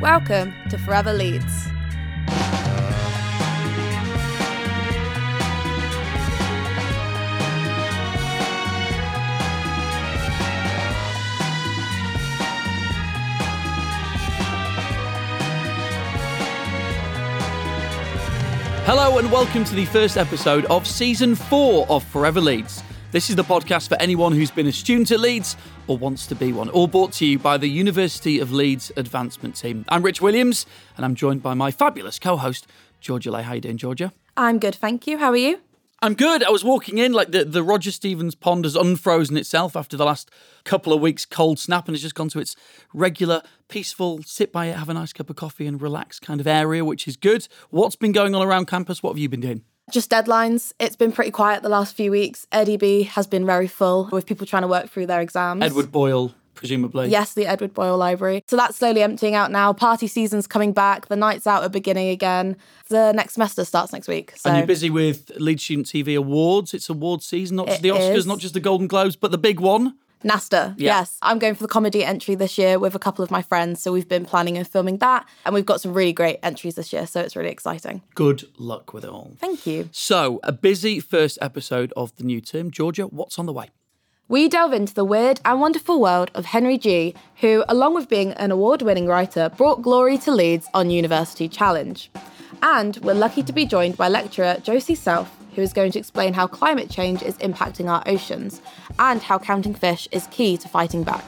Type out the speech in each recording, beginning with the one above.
Welcome to Forever Leeds. Hello and welcome to the first episode of season four of Forever Leeds. This is the podcast for anyone who's been a student at Leeds or wants to be one, all brought to you by the University of Leeds Advancement Team. I'm Rich Williams and I'm joined by my fabulous co host, Georgia Lay. How you doing, Georgia? I'm good, thank you. How are you? I'm good. I was walking in, like the, the Roger Stevens pond has unfrozen itself after the last couple of weeks cold snap and has just gone to its regular, peaceful, sit by it, have a nice cup of coffee and relax kind of area, which is good. What's been going on around campus? What have you been doing? Just deadlines. It's been pretty quiet the last few weeks. EDB has been very full with people trying to work through their exams. Edward Boyle, presumably. Yes, the Edward Boyle Library. So that's slowly emptying out now. Party season's coming back. The nights out are beginning again. The next semester starts next week. So And you're busy with Leeds Student TV Awards. It's award season, not just It the Oscars, is. not just the Golden Globes, but the big one. NASTA, Yeah. yes. I'm going for the comedy entry this year with a couple of my friends. So we've been planning and filming that. And we've got some really great entries this year. So it's really exciting. Good luck with it all. Thank you. So, a busy first episode of the new term. Georgia, what's on the way? We delve into the weird and wonderful world of Henry Gee, who, along with being an award winning writer, brought glory to Leeds on University Challenge. And we're lucky to be joined by lecturer Josie South, who is going to explain how climate change is impacting our oceans and how counting fish is key to fighting back.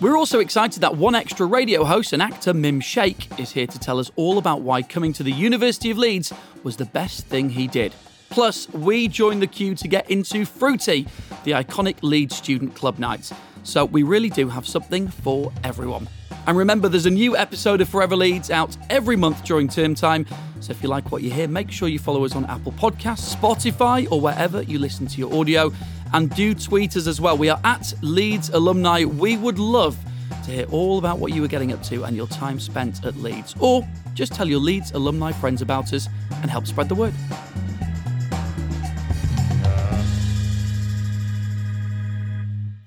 We're also excited that one extra radio host and actor, Mim Shaikh is here to tell us all about why coming to the University of Leeds was the best thing he did. Plus, we join the queue to get into Fruity, the iconic Leeds student club night. So, we really do have something for everyone. And remember, there's a new episode of Forever Leeds out every month during term time. So if you like what you hear, make sure you follow us on Apple Podcasts, Spotify, or wherever you listen to your audio. And do tweet us as well. We are at Leeds Alumni. We would love to hear all about what you were getting up to and your time spent at Leeds. Or just tell your Leeds alumni friends about us and help spread the word.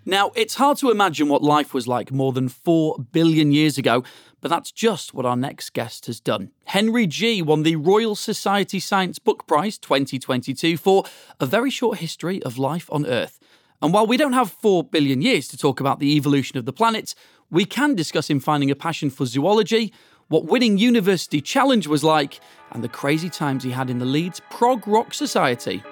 Now, it's hard to imagine what life was like more than 4 billion years ago, but that's just what our next guest has done. Henry Gee won the Royal Society Science Book Prize 2022 for A Very Short History of Life on Earth. And while we don't have 4 billion years to talk about the evolution of the planet, we can discuss him finding a passion for zoology, what winning University Challenge was like, and the crazy times he had in the Leeds Prog Rock Society.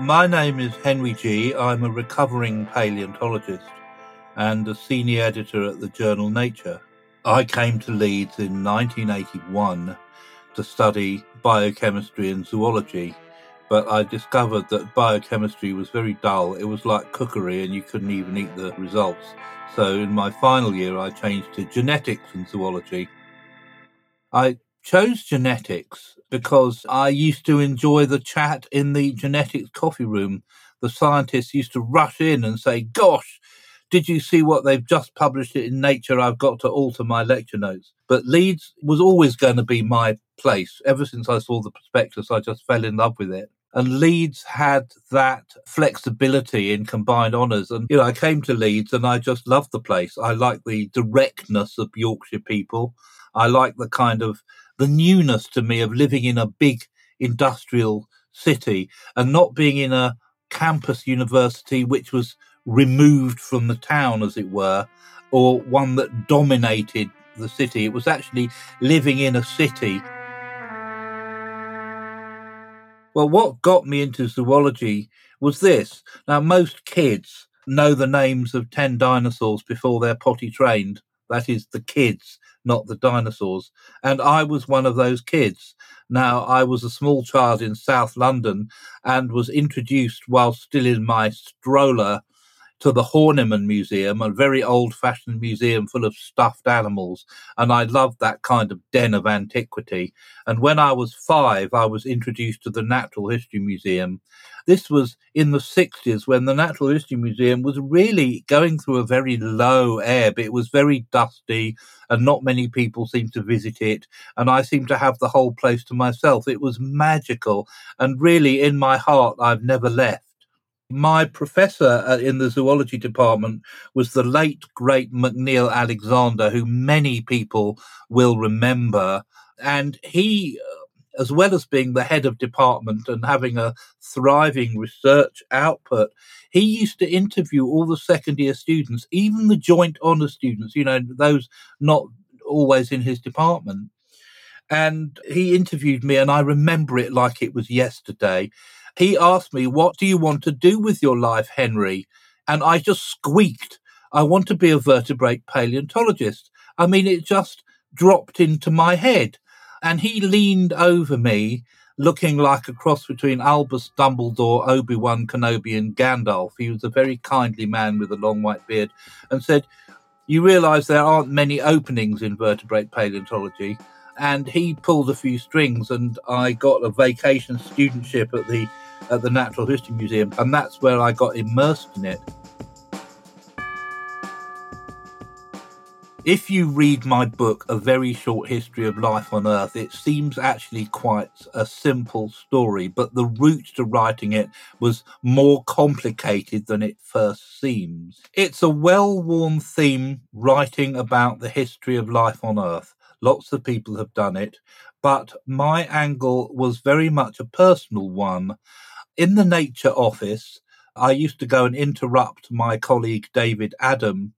My name is Henry Gee. I'm a recovering paleontologist and a senior editor at the journal Nature. I came to Leeds in 1981 to study biochemistry and zoology, but I discovered that biochemistry was very dull. It was like cookery and you couldn't even eat the results. So in my final year, I changed to genetics and zoology. I chose genetics because I used to enjoy the chat in the genetics coffee room. The scientists used to rush in and say, Gosh, did you see what they've just published it in Nature? I've got to alter my lecture notes. But Leeds was always going to be my place. Ever since I saw the prospectus, I just fell in love with it. And Leeds had that flexibility in combined honours. And, you know, I came to Leeds and I just loved the place. I like the directness of Yorkshire people. I like the kind of the newness to me of living in a big industrial city and not being in a campus university which was removed from the town, as it were, or one that dominated the city. It was actually living in a city. Well, what got me into zoology was this. Now, most kids know the names of 10 dinosaurs before they're potty trained. That is the kids, not the dinosaurs. And I was one of those kids. Now, I was a small child in South London and was introduced while still in my stroller to the Horniman Museum, a very old fashioned museum full of stuffed animals. And I loved that kind of den of antiquity. And when I was five, I was introduced to the Natural History Museum. This was in the 60s when the Natural History Museum was really going through a very low ebb. It was very dusty and not many people seemed to visit it. And I seemed to have the whole place to myself. It was magical. And really, in my heart, I've never left. My professor uh, in the zoology department was the late, great McNeill Alexander, who many people will remember. And he, uh, as well as being the head of department and having a thriving research output, he used to interview all the second year students, even the joint honour students, you know, those not always in his department. And he interviewed me, and I remember it like it was yesterday. He asked me, What do you want to do with your life, Henry? And I just squeaked, I want to be a vertebrate paleontologist. I mean, it just dropped into my head. And he leaned over me, looking like a cross between Albus Dumbledore, Obi Wan Kenobi, and Gandalf. He was a very kindly man with a long white beard and said, You realize there aren't many openings in vertebrate paleontology and he pulled a few strings, and I got a vacation studentship at the at the Natural History Museum, and that's where I got immersed in it. If you read my book, A Very Short History of Life on Earth, it seems actually quite a simple story, but the route to writing it was more complicated than it first seems. It's a well worn theme writing about the history of life on Earth. Lots of people have done it, but my angle was very much a personal one. In the nature office, I used to go and interrupt my colleague David Adam,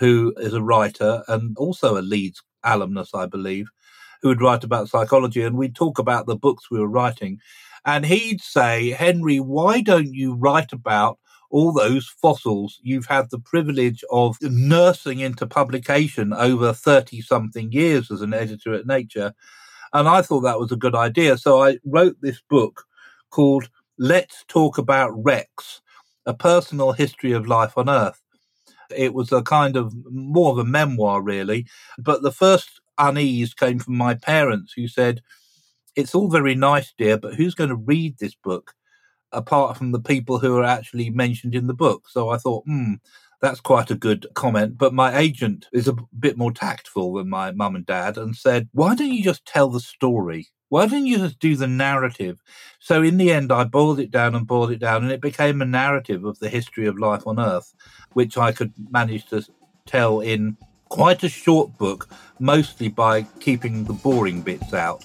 who is a writer and also a Leeds alumnus, I believe, who would write about psychology, and we'd talk about the books we were writing. And he'd say, Henry, why don't you write about all those fossils you've had the privilege of nursing into publication over 30 something years as an editor at Nature. And I thought that was a good idea. So I wrote this book called Let's Talk About Rex, a personal history of life on Earth. It was a kind of more of a memoir, really. But the first unease came from my parents who said, It's all very nice, dear, but who's going to read this book? apart from the people who are actually mentioned in the book. So I thought, hmm, that's quite a good comment. But my agent is a bit more tactful than my mum and dad and said, why don't you just tell the story? Why don't you just do the narrative? So in the end, I boiled it down and boiled it down, and it became a narrative of the history of life on Earth, which I could manage to tell in quite a short book, mostly by keeping the boring bits out.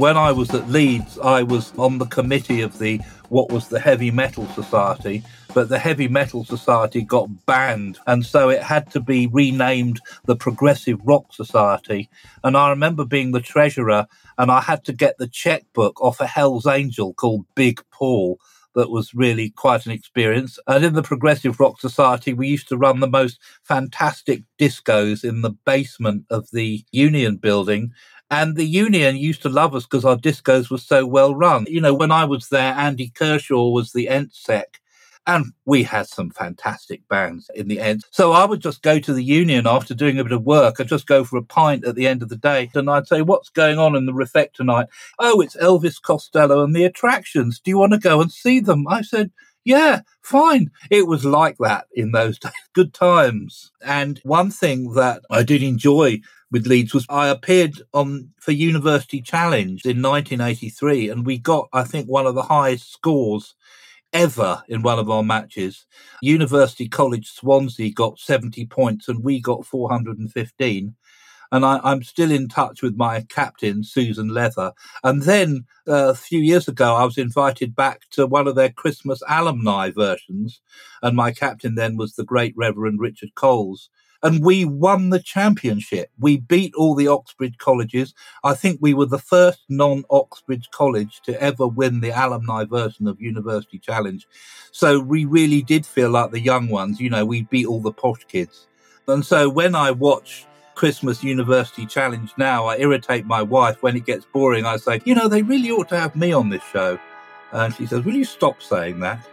when I was at Leeds, I was on the committee of the what was the Heavy Metal Society, but the Heavy Metal Society got banned, and so it had to be renamed the Progressive Rock Society. And I remember being the treasurer, and I had to get the checkbook off a Hell's Angel called Big Paul. That was really quite an experience. And in the Progressive Rock Society, we used to run the most fantastic discos in the basement of the Union building. And the union used to love us because our discos were so well run. You know, when I was there, Andy Kershaw was the ENTSEC. And we had some fantastic bands in the end. So I would just go to the union after doing a bit of work. I'd just go for a pint at the end of the day. And I'd say, What's going on in the Refect tonight? Oh, it's Elvis Costello and the attractions. Do you want to go and see them? I said, yeah, fine. It was like that in those days. Good times. And one thing that I did enjoy with Leeds was I appeared on for University Challenge in 1983, and we got, I think, one of the highest scores ever in one of our matches. University College Swansea got 70 points, and we got 415 and I, am still in touch with my captain, Susan Leather. And then uh, a few years ago, I was invited back to one of their Christmas alumni versions, and my captain then was the great Reverend Richard Coles and we won the championship. We beat all the Oxbridge colleges. I think we were the first non Oxbridge college to ever win the alumni version of University Challenge. So we really did feel like the young ones. You know, we beat all the posh kids. And so when I watch Christmas University Challenge now, I irritate my wife when it gets boring. I say, you know, they really ought to have me on this show. And she says, Will you stop saying that?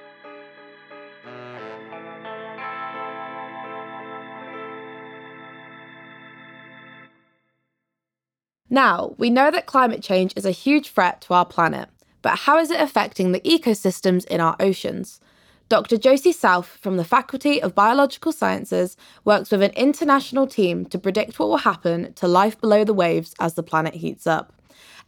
Now, we know that climate change is a huge threat to our planet, but how is it affecting the ecosystems in our oceans? Dr. Josie South from the Faculty of Biological Sciences works with an international team to predict what will happen to life below the waves as the planet heats up.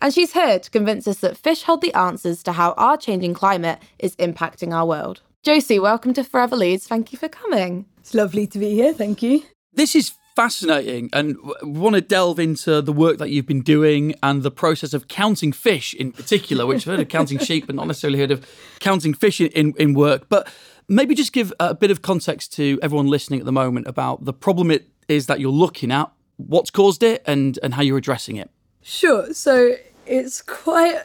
And she's here to convince us that fish hold the answers to how our changing climate is impacting our world. Josie, welcome to Forever Leeds. Thank you for coming. It's lovely to be here. Thank you. This is fascinating and want to delve into the work that you've been doing and the process of counting fish in particular, which I've heard of counting sheep, but not necessarily heard of counting fish in, in work. But maybe just give a bit of context to everyone listening at the moment about the problem it is that you're looking at, what's caused it, and, and how you're addressing it. Sure. So it's quite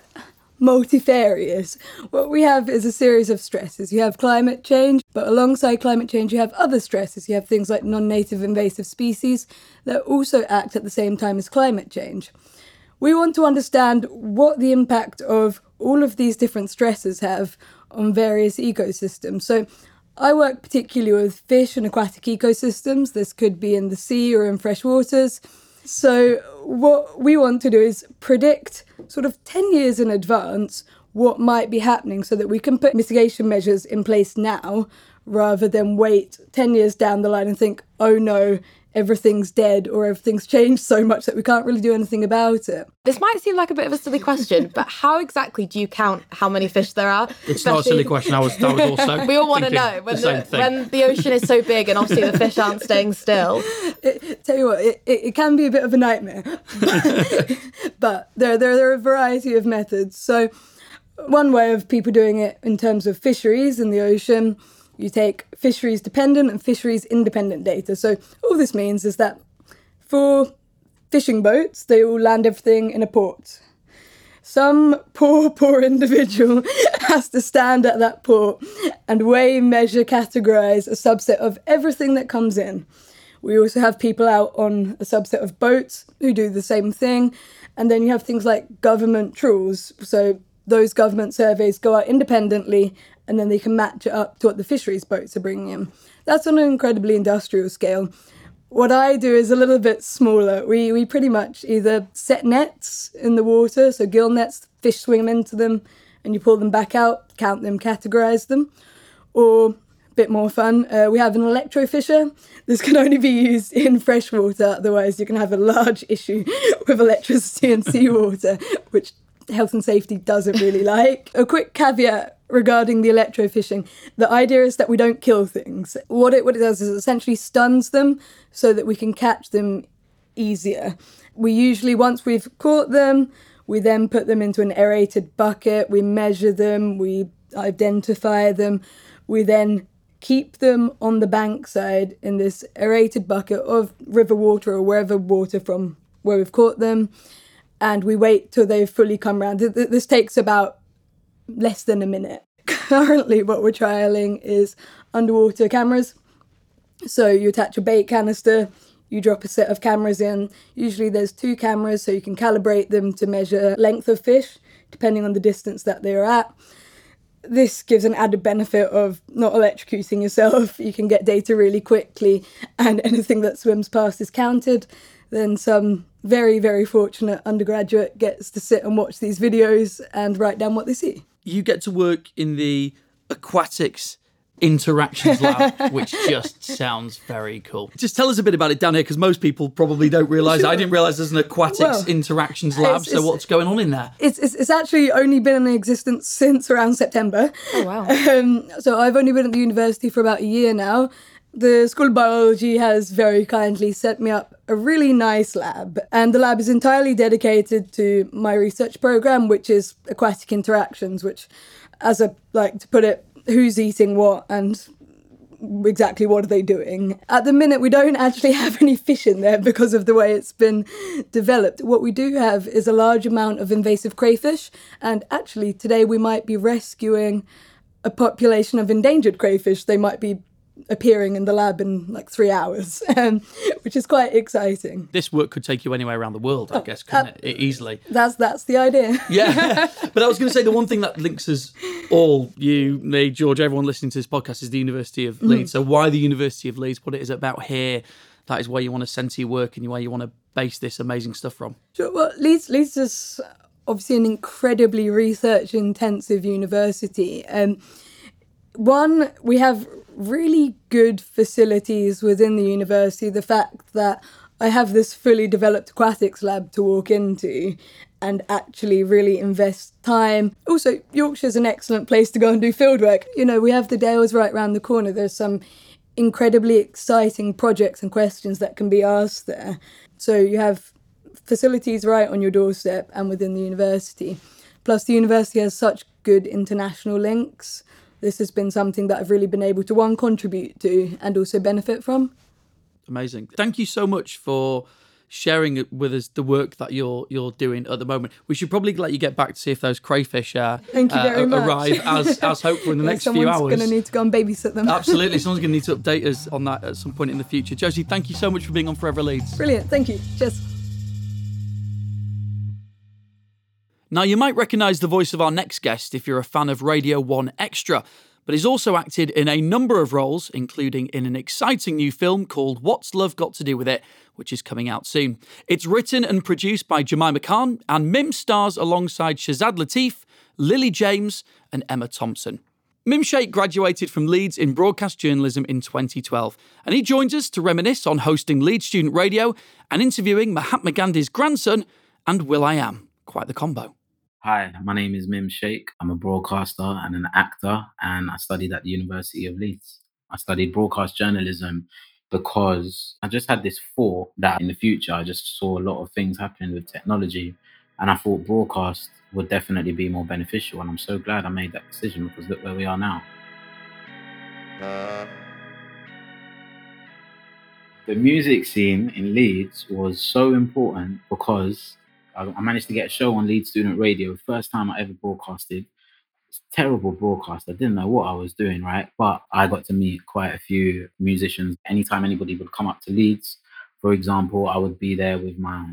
multifarious. What we have is a series of stresses. You have climate change, but alongside climate change, you have other stresses. You have things like non native invasive species that also act at the same time as climate change. We want to understand what the impact of all of these different stresses have on various ecosystems. So I work particularly with fish and aquatic ecosystems. This could be in the sea or in fresh waters. So, what we want to do is predict sort of 10 years in advance what might be happening so that we can put mitigation measures in place now rather than wait 10 years down the line and think, oh no, everything's dead or everything's changed so much that we can't really do anything about it. This might seem like a bit of a silly question, but how exactly do you count how many fish there are? It's Especially... not a silly question. I was, I was also. we all want to know when the, the when the ocean is so big and obviously the fish aren't staying still. It, tell you what, it, it, it, can be a bit of a nightmare, but there, there, there are a variety of methods. So, one way of people doing it in terms of fisheries in the ocean you take fisheries dependent and fisheries independent data. So all this means is that for fishing boats, they all land everything in a port. Some poor, poor individual has to stand at that port and weigh, measure, categorize a subset of everything that comes in. We also have people out on a subset of boats who do the same thing. And then you have things like government trawls. So those government surveys go out independently and then they can match it up to what the fisheries boats are bringing in. That's on an incredibly industrial scale. What I do is a little bit smaller. We, we pretty much either set nets in the water, so gill nets, fish swim into them, and you pull them back out, count them, categorize them, or a bit more fun, uh, we have an electrofisher. This can only be used in freshwater, otherwise, you can have a large issue with electricity in seawater, which health and safety doesn't really like. A quick caveat regarding the electrofishing. The idea is that we don't kill things. What it what it does is it essentially stuns them so that we can catch them easier. We usually once we've caught them, we then put them into an aerated bucket, we measure them, we identify them, we then keep them on the bankside in this aerated bucket of river water or wherever water from where we've caught them and we wait till they've fully come round. This takes about less than a minute. Currently, what we're trialing is underwater cameras. So you attach a bait canister, you drop a set of cameras in. Usually, there's two cameras, so you can calibrate them to measure length of fish depending on the distance that they're at. This gives an added benefit of not electrocuting yourself. You can get data really quickly, and anything that swims past is counted. Then some very, very fortunate undergraduate gets to sit and watch these videos and write down what they see. You get to work in the aquatics interactions lab, which just sounds very cool. Just tell us a bit about it down here, because most people probably don't realise. Sure. I didn't realise there's an aquatics well, interactions lab. It's, so it's, what's going on in there? It's, it's, it's actually only been in existence since around September. Oh wow! Um, so I've only been at the university for about a year now, the School of Biology has very kindly set me up a really nice lab, and the lab is entirely dedicated to my research program, which is aquatic interactions, which, as I like to put it, who's eating what and exactly what are they doing. At the minute, we don't actually have any fish in there because of the way it's been developed. What we do have is a large amount of invasive crayfish, and actually, today we might be rescuing a population of endangered crayfish. They might be appearing in the lab in like three hours, um, which is quite exciting. This work could take you anywhere around the world, I oh, guess, couldn't uh, it? Easily. That's that's the idea. yeah, but I was going to say the one thing that links us all, you, me, George, everyone listening to this podcast, is the University of Leeds. Mm. So why the University of Leeds? What it is about here? That is where you want to center your work and where you want to base this amazing stuff from. Sure. Well, Leeds, Leeds is obviously an incredibly research intensive university. Um, one, we have really good facilities within the university. The fact that I have this fully developed aquatics lab to walk into and actually really invest time. Also, Yorkshire's an excellent place to go and do fieldwork. You know, we have the Dales right round the corner. There's some incredibly exciting projects and questions that can be asked there. So you have facilities right on your doorstep and within the university. Plus, the university has such good international links. This has been something that I've really been able to one contribute to and also benefit from. Amazing. Thank you so much for sharing with us the work that you're you're doing at the moment. We should probably let you get back to see if those crayfish uh, Thank you very uh, much. arrive as as hopeful in the next few hours. someone's going to need to go and babysit them. Absolutely, someone's going to need to update us on that at some point in the future. Josie, thank you so much for being on Forever Leeds. Brilliant. Thank you. Cheers. Now, you might recognise the voice of our next guest if you're a fan of Radio 1 Extra, but he's also acted in a number of roles, including in an exciting new film called What's Love Got to Do with It, which is coming out soon. It's written and produced by Jemima Khan, and Mim stars alongside Shazad Latif, Lily James, and Emma Thompson. Mim Shaikh graduated from Leeds in broadcast journalism in 2012, and he joins us to reminisce on hosting Leeds Student Radio and interviewing Mahatma Gandhi's grandson and Will I Am. Quite the combo. Hi, my name is Mim Shaikh. I'm a broadcaster and an actor, and I studied at the University of Leeds. I studied broadcast journalism because I just had this thought that in the future I just saw a lot of things happening with technology, and I thought broadcast would definitely be more beneficial. And I'm so glad I made that decision because look where we are now. The music scene in Leeds was so important because I I managed to get a show on Leeds Student Radio. First time I ever broadcasted. Terrible broadcast. I didn't know what I was doing, right? But I got to meet quite a few musicians. Anytime anybody would come up to Leeds, for example, I would be there with my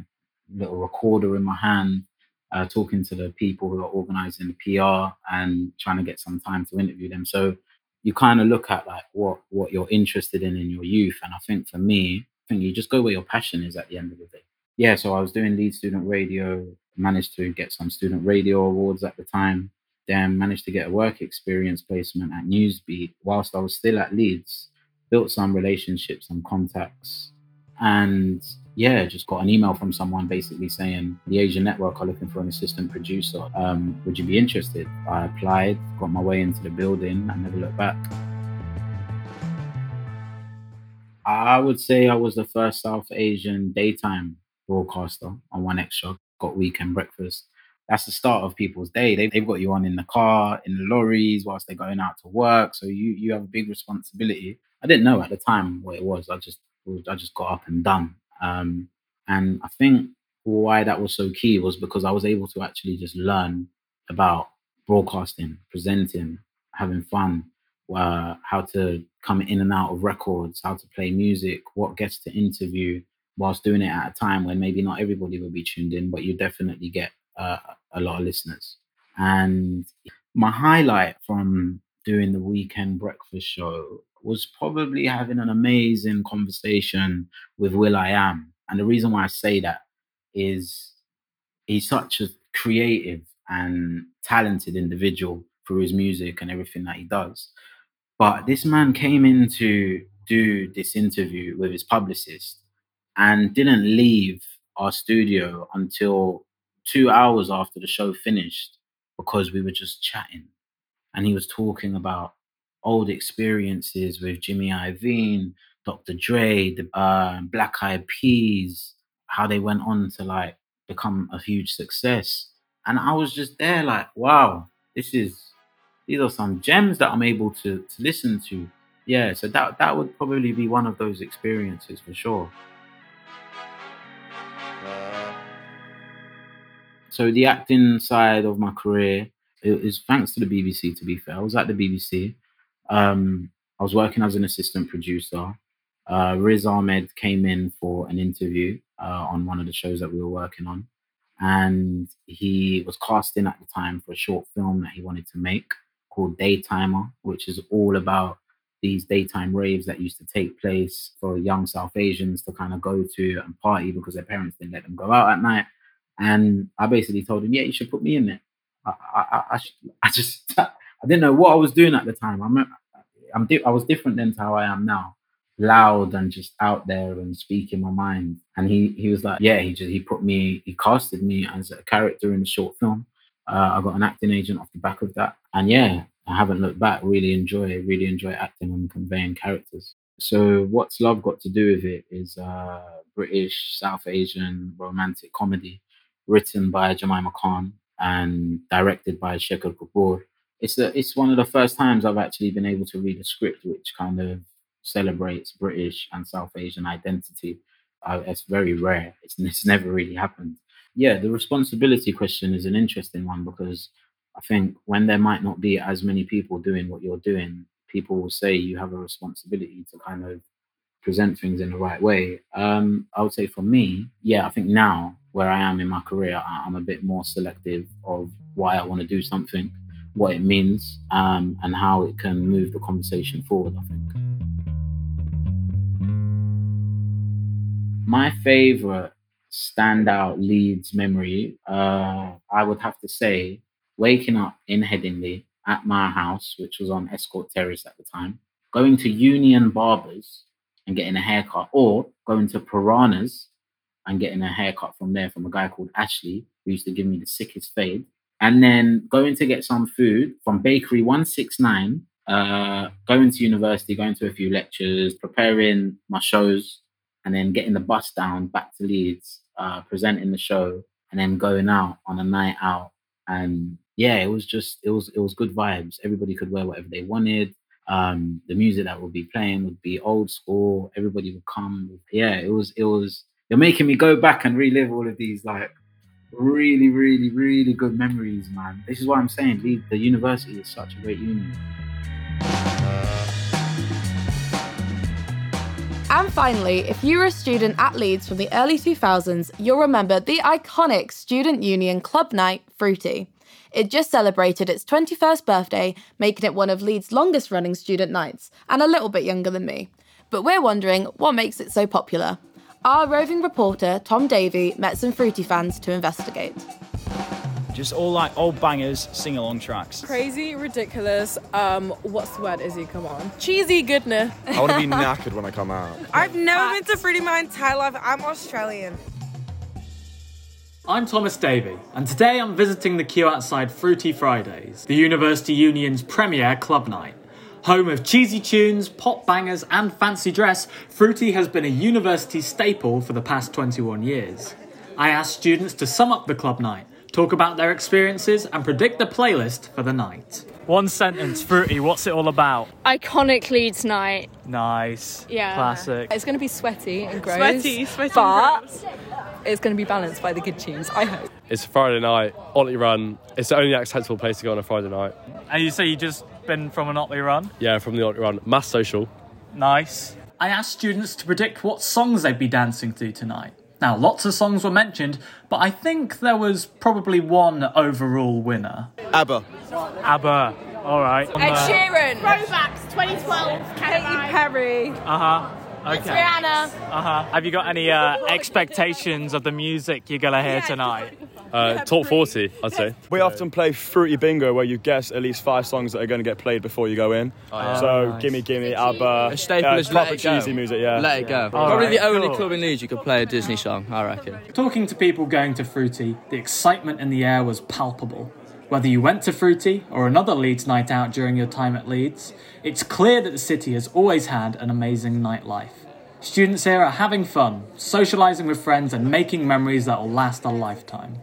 little recorder in my hand, uh, talking to the people who are organizing the PR and trying to get some time to interview them. So you kind of look at like what what you're interested in in your youth, and I think for me, I think you just go where your passion is at the end of the day yeah, so I was doing lead student radio, managed to get some student radio awards at the time, then managed to get a work experience placement at Newsbeat whilst I was still at Leeds, built some relationships and contacts. And yeah, just got an email from someone basically saying the Asian Network are looking for an assistant producer. Um, would you be interested? I applied, got my way into the building, and never looked back. I would say I was the first South Asian daytime broadcaster on One Extra, got weekend breakfast. That's the start of people's day. They, they've got you on in the car, in the lorries, whilst they're going out to work. So you you have a big responsibility. I didn't know at the time what it was. I just I just got up and done. Um, and I think why that was so key was because I was able to actually just learn about broadcasting, presenting, having fun, uh, how to come in and out of records, how to play music, what gets to interview, whilst doing it at a time when maybe not everybody will be tuned in, but you definitely get uh, a lot of listeners. And my highlight from doing the weekend breakfast show was probably having an amazing conversation with Will I Am. And the reason why I say that is he's such a creative and talented individual through his music and everything that he does. But this man came in to do this interview with his publicist and didn't leave our studio until two hours after the show finished because we were just chatting. And he was talking about old experiences with Jimmy Iovine, Dr. Dre, the uh, Black Eyed Peas, how they went on to like become a huge success. And I was just there like, wow, this is these are some gems that I'm able to to listen to. Yeah, so that that would probably be one of those experiences for sure. So the acting side of my career is thanks to the BBC. To be fair, I was at the BBC. Um, I was working as an assistant producer. Uh, Riz Ahmed came in for an interview uh, on one of the shows that we were working on, and he was casting at the time for a short film that he wanted to make called Daytimer, which is all about these daytime raves that used to take place for young South Asians to kind of go to and party because their parents didn't let them go out at night. And I basically told him, yeah, you should put me in there. I, I, I, I, just, I didn't know what I was doing at the time. I'm, I'm, di- I was different then to how I am now. loud and just out there and speaking my mind. And he he was like, yeah, he just he put me, he casted me as a character in the short film. Uh, I got an acting agent off the back of that, and yeah, I haven't looked back. Really enjoy, really enjoy acting and conveying characters. So what's love got to do with it is uh, British South Asian romantic comedy written by Jemima Khan and directed by Shekhar Kapur. It's the it's one of the first times I've actually been able to read a script which kind of celebrates British and South Asian identity. Uh, it's very rare. It's, it's never really happened. Yeah, the responsibility question is an interesting one because I think when there might not be as many people doing what you're doing, people will say you have a responsibility to kind of present things in the right way. Um, I would say for me, yeah, I think now where I am in my career, I'm a bit more selective of why I want to do something, what it means, um, and how it can move the conversation forward. I think. My favorite standout Leeds memory, uh, I would have to say, waking up in Headingley at my house, which was on Estcourt Terrace at the time, going to Union Barbers and getting a haircut, or going to Piranhas and getting a haircut from there from a guy called Ashley, who used to give me the sickest fade. And then going to get some food from Bakery 169, uh, going to university, going to a few lectures, preparing my shows, and then getting the bus down back to Leeds, uh, presenting the show, and then going out on a night out. And yeah, it was just it was it was good vibes. Everybody could wear whatever they wanted. Um, the music that would be playing would be old school. Everybody would come. Yeah, it was it was. You're making me go back and relive all of these like really, really, really good memories, man. This is what I'm saying. The, the university is such a great union. And finally, if you were a student at Leeds from the early 2000s, you'll remember the iconic Student Union Club Night Fruity. It just celebrated its 21st birthday, making it one of Leeds' longest running student nights, and a little bit younger than me. But we're wondering what makes it so popular. Our roving reporter, Tom Davey, met some Fruity fans to investigate. Just all like old bangers, sing along tracks. Crazy, ridiculous. Um, what's the word, Izzy? Come on. Cheesy goodness. I want to be knackered when I come out. I've never been to Fruity my entire life. I'm Australian. I'm Thomas Davey, and today I'm visiting the queue outside Fruity Fridays, the University Union's premier club night. Home of cheesy tunes, pop bangers, and fancy dress, Fruity has been a university staple for the past 21 years. I asked students to sum up the club night, talk about their experiences, and predict the playlist for the night. One sentence, Fruity, what's it all about? Iconic Leeds night. Nice. Yeah. Classic. It's going to be sweaty and gross. Sweaty, sweaty. But and gross. it's going to be balanced by the good tunes, I hope. It's Friday night, Otley Run. It's the only acceptable place to go on a Friday night. And you say you just been from an Otley run? Yeah, from the Otley Run. Mass social. Nice. I asked students to predict what songs they'd be dancing to tonight. Now, lots of songs were mentioned, but I think there was probably one overall winner. ABBA. ABBA. All right. Ed Sheeran. Throwbacks 2012. Katy Perry. Uh huh. Okay. Rihanna. Uh huh. Have you got any uh, expectations of the music you're gonna hear tonight? Uh, top 40, I'd say. We often play Fruity Bingo where you guess at least five songs that are going to get played before you go in. so, nice. Gimme Gimme, ABBA. A staple uh, is Let proper It Go. cheesy music, yeah. Let it go. All Probably right, the only cool. club in Leeds you could play a Disney song, I reckon. Talking to people going to Fruity, the excitement in the air was palpable. Whether you went to Fruity or another Leeds night out during your time at Leeds, it's clear that the city has always had an amazing nightlife. Students here are having fun, socialising with friends, and making memories that will last a lifetime,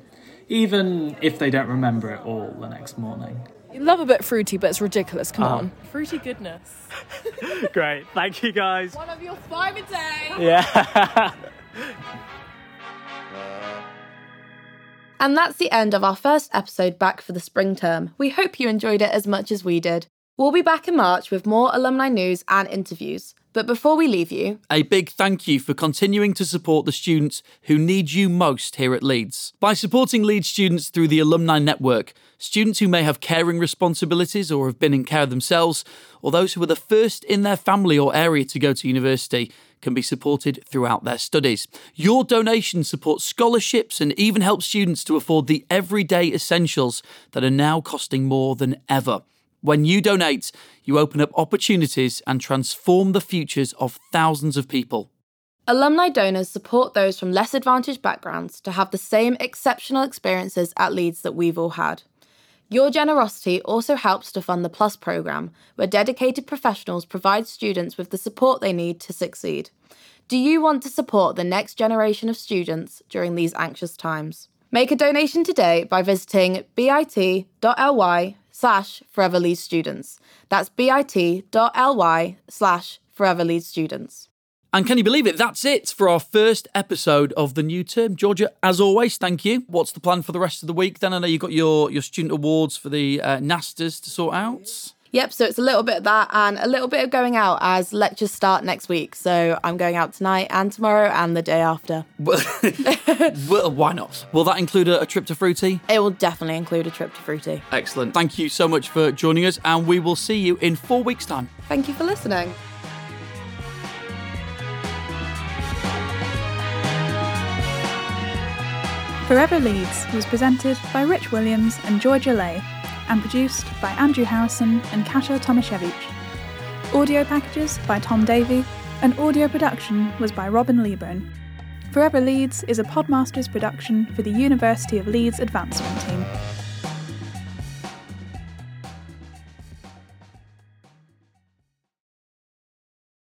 even if they don't remember it all the next morning. You love a bit fruity, but it's ridiculous. Come Uh-huh. on. Fruity goodness. Great. Thank you guys. One of your five a day. Yeah. And that's the end of our first episode back for the spring term. We hope you enjoyed it as much as we did. We'll be back in March with more alumni news and interviews. But before we leave you, A big thank you for continuing to support the students who need you most here at Leeds. By supporting Leeds students through the Alumni Network, students who may have caring responsibilities or have been in care themselves, or those who are the first in their family or area to go to university, can be supported throughout their studies. Your donation supports scholarships and even helps students to afford the everyday essentials that are now costing more than ever. When you donate, you open up opportunities and transform the futures of thousands of people. Alumni donors support those from less advantaged backgrounds to have the same exceptional experiences at Leeds that we've all had. Your generosity also helps to fund the Plus programme, where dedicated professionals provide students with the support they need to succeed. Do you want to support the next generation of students during these anxious times? Make a donation today by visiting bit.ly slash forever Leeds students. That's bit.ly slash forever Leeds students. And can you believe it? That's it for our first episode of the new term. Georgia, as always, thank you. What's the plan for the rest of the week? Then I know you've got your, your student awards for the uh, NaSTAs to sort out. Yep, so it's a little bit of that and a little bit of going out as lectures start next week. So I'm going out tonight and tomorrow and the day after. well, why not? Will that include a, a trip to Fruity? It will definitely include a trip to Fruity. Excellent. Thank you so much for joining us, and we will see you in four weeks' time. Thank you for listening. Forever Leeds was presented by Rich Williams and Georgia Lay and produced by Andrew Harrison and Kasia Tomaszewicz. Audio packages by Tom Davey, and audio production was by Robin Leeburn. Forever Leeds is a Podmasters production for the University of Leeds Advancement Team.